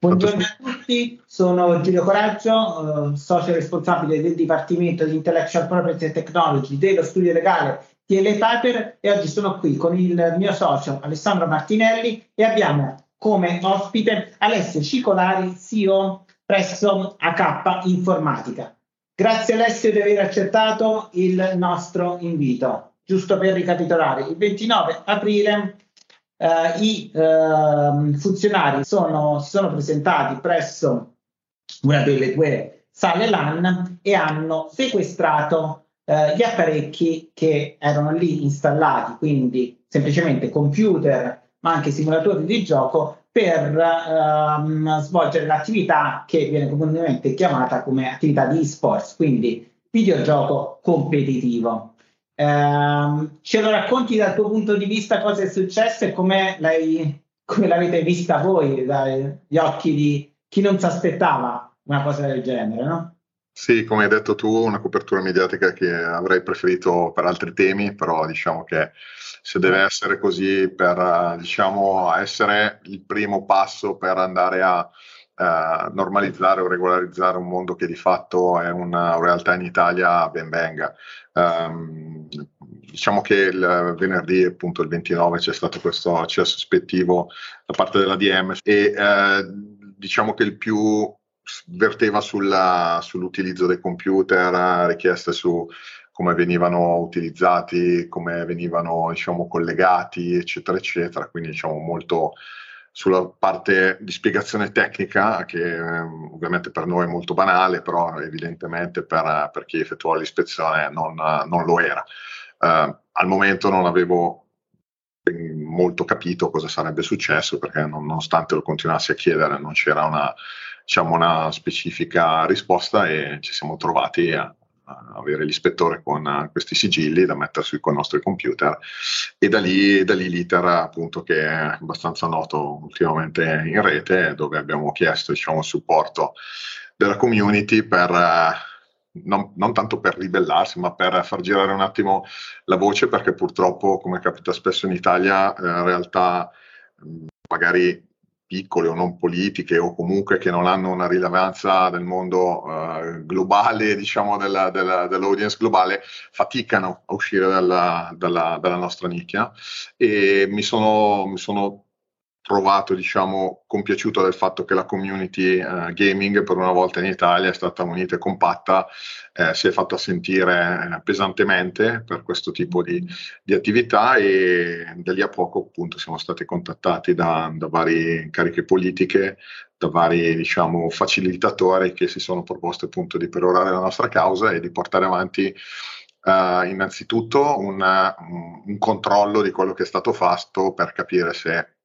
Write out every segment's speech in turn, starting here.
Buongiorno a tutti, sono Giulio Coraggio, eh, socio responsabile del Dipartimento di Intellectual Property and Technology dello studio legale TL Paper e oggi sono qui con il mio socio Alessandro Martinelli e abbiamo come ospite Alessio Cicolari, CEO presso AK Informatica. Grazie Alessio di aver accettato il nostro invito. Giusto per ricapitolare, il 29 aprile eh, i eh, funzionari sono, si sono presentati presso una delle due sale LAN e hanno sequestrato eh, gli apparecchi che erano lì installati, quindi semplicemente computer, ma anche simulatori di gioco per ehm, svolgere l'attività che viene comunemente chiamata come attività di e-sports, quindi videogioco competitivo. Eh, ce lo racconti dal tuo punto di vista cosa è successo e come, l'avete vista voi dagli occhi di chi non si aspettava una cosa del genere, no? Sì, come hai detto tu, una copertura mediatica che avrei preferito per altri temi, però diciamo che se deve essere così per diciamo, essere il primo passo per andare a uh, normalizzare o regolarizzare un mondo che di fatto è una realtà in Italia, ben venga. Um, diciamo che il venerdì, appunto il 29, c'è stato questo accesso ispettivo da parte della DM e uh, diciamo che il più verteva sulla, sull'utilizzo dei computer, richieste su come venivano utilizzati, come venivano diciamo, collegati, eccetera, eccetera. Quindi diciamo molto sulla parte di spiegazione tecnica, che eh, ovviamente per noi è molto banale, però evidentemente per, per chi effettuò l'ispezione non, non lo era. Uh, al momento non avevo molto capito cosa sarebbe successo perché nonostante lo continuassi a chiedere non c'era una, diciamo, una specifica risposta e ci siamo trovati a, avere l'ispettore con uh, questi sigilli da mettere sui nostri computer. E da lì, da lì l'iter appunto che è abbastanza noto ultimamente in rete dove abbiamo chiesto diciamo, supporto della community per uh, non, non, tanto per ribellarsi, ma per far girare un attimo la voce, perché purtroppo, come capita spesso in Italia, eh, realtà magari piccole o non politiche o comunque che non hanno una rilevanza nel mondo uh, globale, diciamo della, della, dell'audience globale, faticano a uscire dalla, dalla, dalla nostra nicchia. E mi sono, mi sono trovato, diciamo, compiaciuto del fatto che la community uh, gaming per una volta in Italia è stata unita e compatta, eh, si è fatta sentire eh, pesantemente per questo tipo di, di, attività e da lì a poco appunto siamo stati contattati da, da varie cariche politiche, da vari diciamo, facilitatori che si sono proposti appunto di perorare la nostra causa e di portare avanti Uh, innanzitutto un, un, un, controllo di quello che è stato fatto per capire se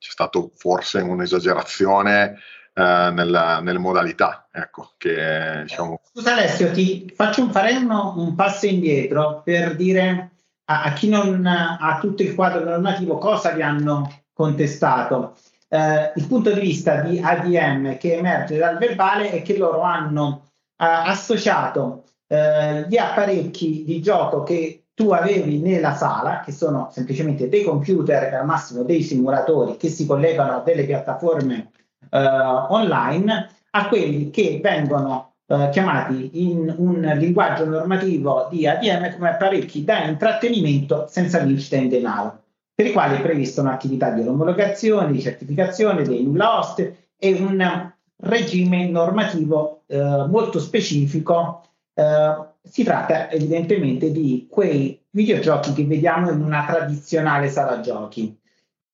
c'è stato forse un'esagerazione eh, nella, nelle modalità. Ecco, che, diciamo... Scusa Alessio, ti faccio un, fare uno, un passo indietro per dire a, a, chi non ha tutto il quadro normativo cosa vi hanno contestato. Eh, il punto di vista di ADM che emerge dal verbale è che loro hanno eh, associato eh, gli apparecchi di gioco che tu avevi nella sala, che sono semplicemente dei computer e al massimo dei simulatori che si collegano a delle piattaforme eh, online, a quelli che vengono eh, chiamati in un linguaggio normativo di ADM come apparecchi da intrattenimento senza vincita in denaro, per i quali è prevista un'attività di omologazione, di certificazione dei nulla host e un regime normativo eh, molto specifico eh, si tratta evidentemente di quei videogiochi che vediamo in una tradizionale sala giochi.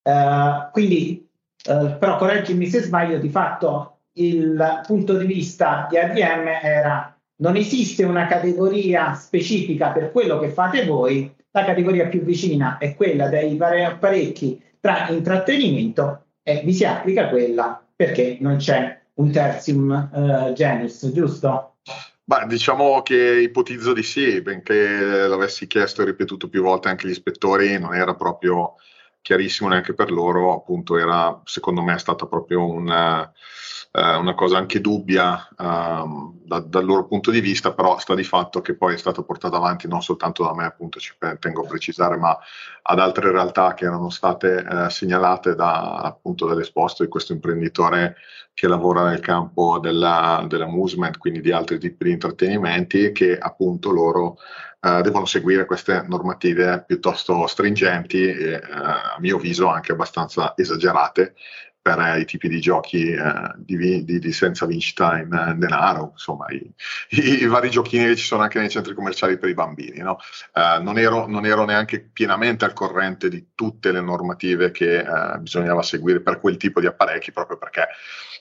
Uh, quindi, uh, però, correggimi se sbaglio, di fatto il punto di vista di ADM era non esiste una categoria specifica per quello che fate voi, la categoria più vicina è quella dei vari apparecchi tra intrattenimento e vi si applica quella perché non c'è un tertium uh, genus, giusto? Beh, diciamo che ipotizzo di sì, benché l'avessi chiesto e ripetuto più volte anche gli ispettori, non era proprio chiarissimo neanche per loro, appunto era secondo me stata proprio una, uh, una cosa anche dubbia. Um, da, dal loro punto di vista, però sta di fatto che poi è stato portato avanti non soltanto da me, appunto ci tengo a precisare, ma ad altre realtà che erano state eh, segnalate da, appunto dall'esposto di questo imprenditore che lavora nel campo della, dell'amusement, quindi di altri tipi di intrattenimenti, che appunto loro eh, devono seguire queste normative piuttosto stringenti e eh, a mio avviso anche abbastanza esagerate per eh, i tipi di giochi eh, di, di, di, senza vincita in, in denaro, insomma i, i, i, vari giochini che ci sono anche nei centri commerciali per i bambini. No? Eh, non, ero, non, ero, neanche pienamente al corrente di tutte le normative che eh, bisognava seguire per quel tipo di apparecchi, proprio perché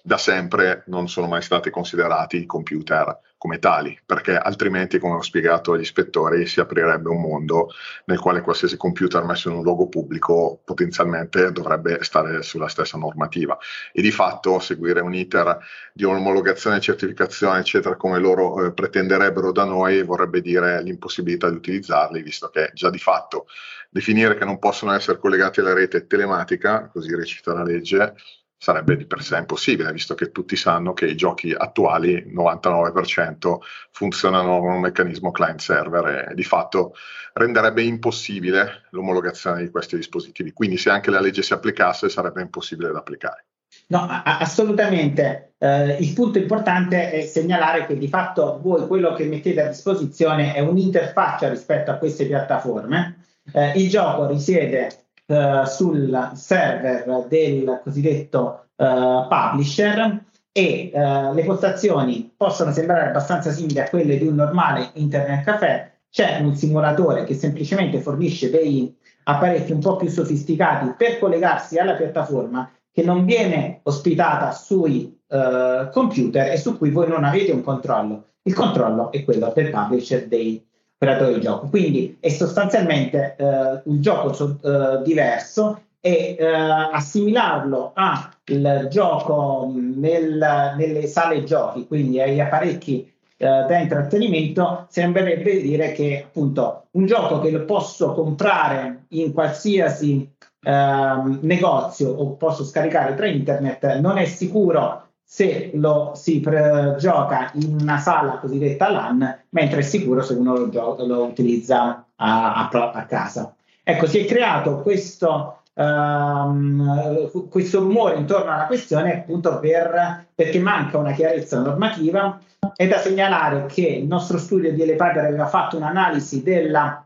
da sempre non sono mai stati considerati i computer come tali, perché altrimenti, come ho spiegato agli ispettori, si aprirebbe un mondo nel quale qualsiasi computer messo in un luogo pubblico potenzialmente dovrebbe stare sulla stessa normativa. E di fatto seguire un iter di omologazione, certificazione, eccetera, come loro eh, pretenderebbero da noi, vorrebbe dire l'impossibilità di utilizzarli, visto che già di fatto definire che non possono essere collegati alla rete telematica, così recita la legge, sarebbe di per sé impossibile, visto che tutti sanno che i giochi attuali, 99%, funzionano con un meccanismo client-server e di fatto renderebbe impossibile l'omologazione di questi dispositivi. Quindi se anche la legge si applicasse sarebbe impossibile da applicare. No, assolutamente. Eh, il punto importante è segnalare che di fatto voi quello che mettete a disposizione è un'interfaccia rispetto a queste piattaforme. Eh, il gioco risiede eh, sul server del cosiddetto eh, publisher e eh, le postazioni possono sembrare abbastanza simili a quelle di un normale internet caffè. C'è un simulatore che semplicemente fornisce dei apparecchi un po' più sofisticati per collegarsi alla piattaforma che non viene ospitata sui uh, computer e su cui voi non avete un controllo. Il controllo è quello del publisher dei operatore di gioco. Quindi è sostanzialmente eh, un gioco eh, diverso e eh, assimilarlo al gioco nel, nelle sale giochi, quindi agli apparecchi eh, da intrattenimento, sembrerebbe dire che appunto un gioco che lo posso comprare in qualsiasi ehm, negozio o posso scaricare tra internet non è sicuro se lo si pre- gioca in una sala cosiddetta LAN, mentre è sicuro se uno lo, gio- lo utilizza a, a, a, casa. Ecco, si è creato questo, um, questo rumore intorno alla questione appunto per, perché manca una chiarezza normativa. È da segnalare che il nostro studio di Elepater aveva fatto un'analisi della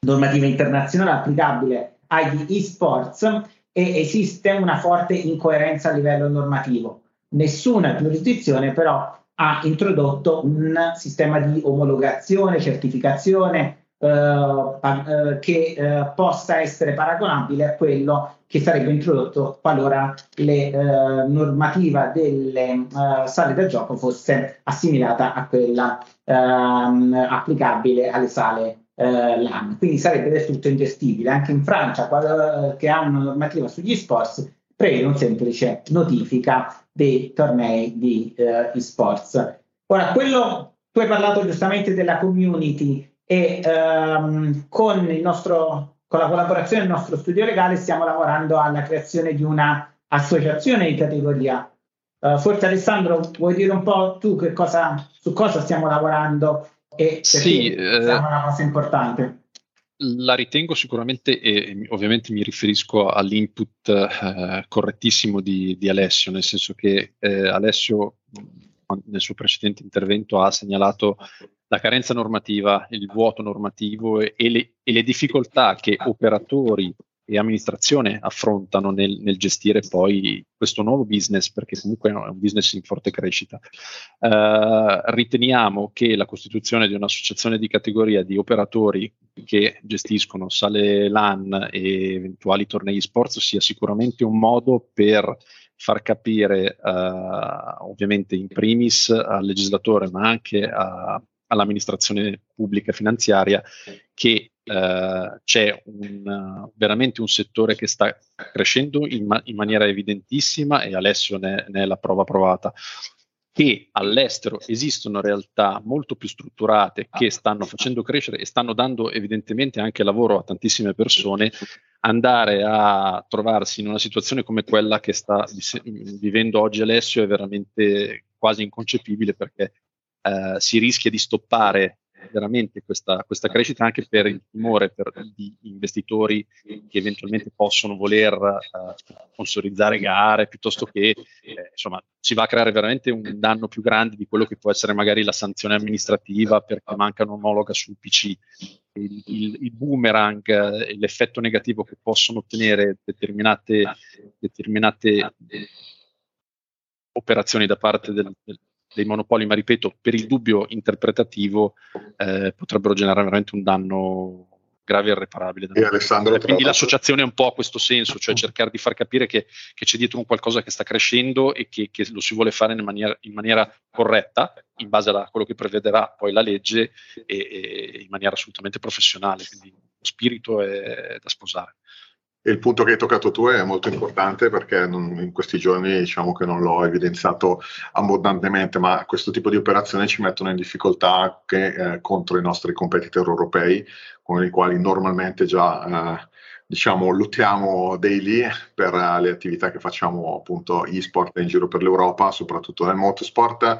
normativa internazionale applicabile agli e-sports e esiste una forte incoerenza a livello normativo nessuna giurisdizione però ha introdotto un sistema di omologazione, certificazione eh, eh, che eh, possa essere paragonabile a quello che sarebbe introdotto qualora la eh, normativa delle eh, sale da gioco fosse assimilata a quella ehm, applicabile alle sale eh, LAN. Quindi sarebbe del tutto ingestibile. Anche in Francia, che ha una normativa sugli sports, prevede un semplice notifica dei tornei di eh, esports. Ora, quello, tu hai parlato giustamente della community e ehm, con, nostro, con, la collaborazione del nostro studio legale stiamo lavorando alla creazione di una associazione di categoria. Uh, forse Alessandro, vuoi dire un po' tu cosa, su cosa stiamo lavorando e sì, eh, è una cosa importante? La ritengo sicuramente e ovviamente mi riferisco all'input eh, correttissimo di, di, Alessio, nel senso che eh, Alessio nel suo precedente intervento ha segnalato la carenza normativa, il vuoto normativo e, e, le, e le, difficoltà che operatori e amministrazione affrontano nel, nel, gestire poi questo nuovo business, perché comunque è un business in forte crescita. Uh, riteniamo che la costituzione di un'associazione di categoria di operatori che gestiscono sale LAN e eventuali tornei sports sia sicuramente un modo per far capire uh, ovviamente in primis al legislatore ma anche a, all'amministrazione pubblica finanziaria che Uh, c'è un, veramente un settore che sta crescendo in, ma- in maniera evidentissima e Alessio ne, ne, è la prova provata che all'estero esistono realtà molto più strutturate che stanno facendo crescere e stanno dando evidentemente anche lavoro a tantissime persone, andare a trovarsi in una situazione come quella che sta vivendo oggi Alessio è veramente quasi inconcepibile perché eh, si rischia di stoppare veramente questa, questa, crescita anche per il timore per gli investitori che eventualmente possono voler uh, sponsorizzare gare piuttosto che eh, insomma si va a creare veramente un danno più grande di quello che può essere magari la sanzione amministrativa perché manca un'omologa sul PC. Il, il, il boomerang e l'effetto negativo che possono ottenere determinate, determinate operazioni da parte del, del, dei monopoli, ma ripeto, per il dubbio interpretativo eh, potrebbero generare veramente un danno grave e irreparabile. E quindi l'associazione è un po' a questo senso, cioè cercare di far capire che, che c'è dietro un qualcosa che sta crescendo e che, che lo si vuole fare in maniera, in maniera, corretta, in base a quello che prevederà poi la legge e, e in maniera assolutamente professionale. Quindi lo spirito è da sposare. Il punto che hai toccato tu è molto importante perché non, in questi giorni diciamo che non l'ho evidenziato abbondantemente, ma questo tipo di operazioni ci mettono in difficoltà anche eh, contro i nostri competitor europei, con i quali normalmente già eh, diciamo, lottiamo daily per uh, le attività che facciamo appunto e-sport in giro per l'Europa, soprattutto nel motorsport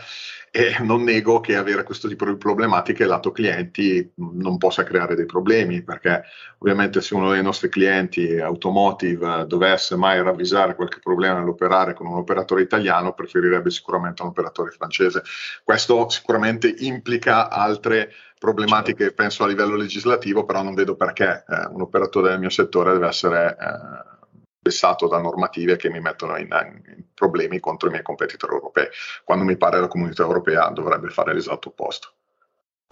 e non nego che avere questo tipo di problematiche lato clienti non possa creare dei problemi perché ovviamente se uno dei nostri clienti automotive dovesse mai ravvisare qualche problema nell'operare con un operatore italiano preferirebbe sicuramente un operatore francese. Questo sicuramente implica altre problematiche penso a livello legislativo, però non vedo perché eh, un operatore del mio settore deve essere eh, vessato da normative che mi mettono in, in, problemi contro i miei competitor europei, quando mi pare la comunità europea dovrebbe fare l'esatto opposto.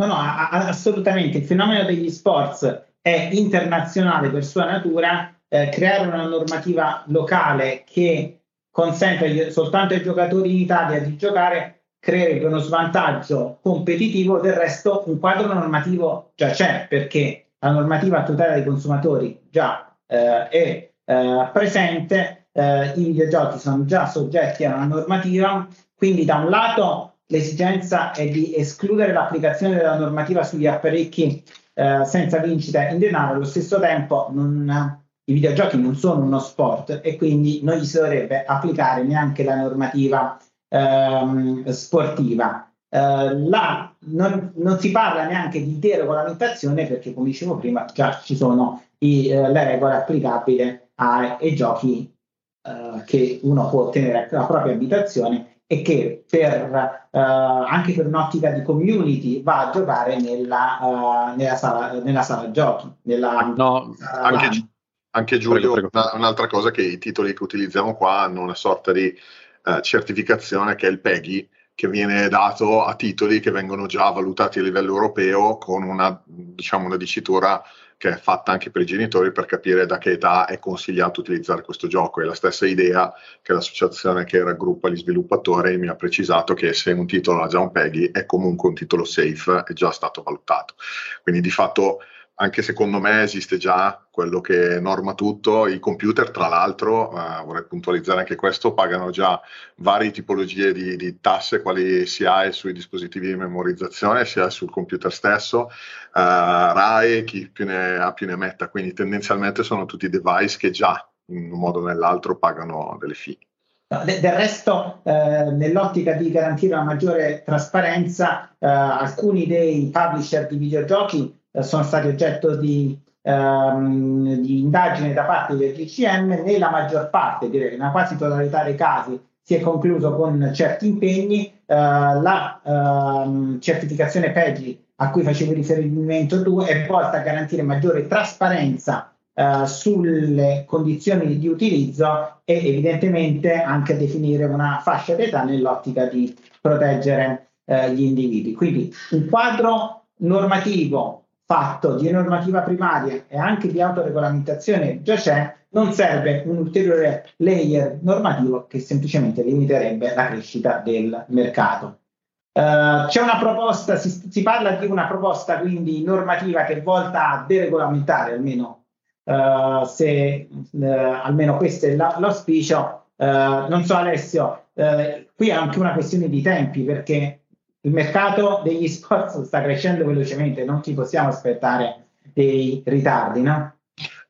No, no, assolutamente. Il fenomeno degli sports è internazionale per sua natura. Eh, creare una normativa locale che consente soltanto ai giocatori in Italia di giocare creerebbe uno svantaggio competitivo, del resto un quadro normativo già c'è perché la normativa a tutela dei consumatori già eh, è eh, presente, eh, i videogiochi sono già soggetti a una normativa, quindi da un lato l'esigenza è di escludere l'applicazione della normativa sugli apparecchi eh, senza vincita in denaro, allo stesso tempo non, i videogiochi non sono uno sport e quindi non gli si dovrebbe applicare neanche la normativa ehm, sportiva. Eh, là non, non, si parla neanche di deregolamentazione perché, come dicevo prima, già ci sono i, eh, le regole applicabili ai, giochi eh, che uno può ottenere alla propria abitazione e che per, uh, anche per un'ottica di community va a giocare nella, uh, nella, sala, nella sala, giochi. Nella, no, uh, anche, anche, Giulio, prego, prego. un'altra cosa che i titoli che utilizziamo qua hanno una sorta di eh, certificazione che è il PEGI, che viene dato a titoli che vengono già valutati a livello europeo con una, diciamo, una dicitura che è fatta anche per i genitori per capire da che età è consigliato utilizzare questo gioco. È la stessa idea che l'associazione che raggruppa gli sviluppatori mi ha precisato che se un titolo ha già un PEGI è comunque un titolo safe, è già stato valutato. Quindi di fatto anche secondo me esiste già quello che norma tutto. I computer, tra l'altro, eh, vorrei puntualizzare anche questo, pagano già varie tipologie di, di, tasse, quali si ha sui dispositivi di memorizzazione, sia sul computer stesso, eh, RAE, chi più ne ha più ne metta, quindi tendenzialmente sono tutti device che già in un modo o nell'altro pagano delle fee. Del resto, eh, nell'ottica di garantire una maggiore trasparenza, eh, alcuni dei publisher di videogiochi sono stati oggetto di, ehm, di, indagine da parte del GCM, nella maggior parte, direi nella quasi totalità dei casi, si è concluso con certi impegni. Eh, la ehm, certificazione PEGI a cui facevo riferimento tu è volta a garantire maggiore trasparenza Uh, sulle condizioni di utilizzo e evidentemente anche a definire una fascia d'età nell'ottica di proteggere uh, gli individui. Quindi un quadro normativo fatto di normativa primaria e anche di autoregolamentazione già c'è, non serve un ulteriore layer normativo che semplicemente limiterebbe la crescita del mercato. Uh, c'è una proposta, si, si, parla di una proposta quindi normativa che volta a deregolamentare, almeno, uh, se, uh, almeno questo è la, l'auspicio. non so Alessio, qui è anche una questione di tempi perché il mercato degli sport sta crescendo velocemente, non ci possiamo aspettare dei ritardi, no?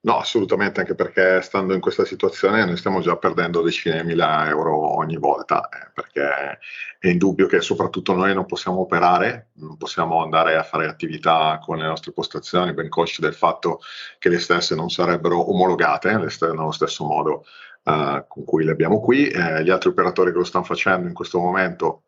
No, assolutamente, anche perché stando in questa situazione noi stiamo già perdendo decine di mila euro ogni volta, eh, perché è indubbio che soprattutto noi non possiamo operare, non possiamo andare a fare attività con le nostre postazioni, ben consci del fatto che le stesse non sarebbero omologate nello stesso modo eh, con cui le abbiamo qui. Eh, gli altri operatori che lo stanno facendo in questo momento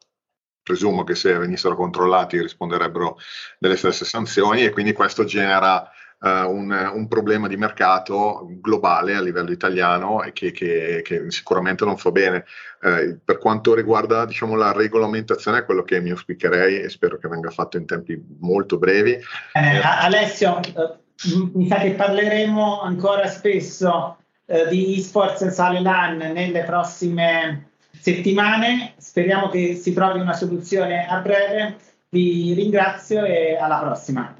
presumo che se venissero controllati risponderebbero delle stesse sanzioni e quindi questo genera uh, un, un, problema di mercato globale a livello italiano e che, che, che sicuramente non fa bene. Uh, per quanto riguarda diciamo, la regolamentazione, è quello che mi auspicherei e spero che venga fatto in tempi molto brevi. Eh, Alessio, eh, mi sa che parleremo ancora spesso eh, di esports Sale LAN nelle prossime settimane. Speriamo che si trovi una soluzione a breve. Vi ringrazio e alla prossima.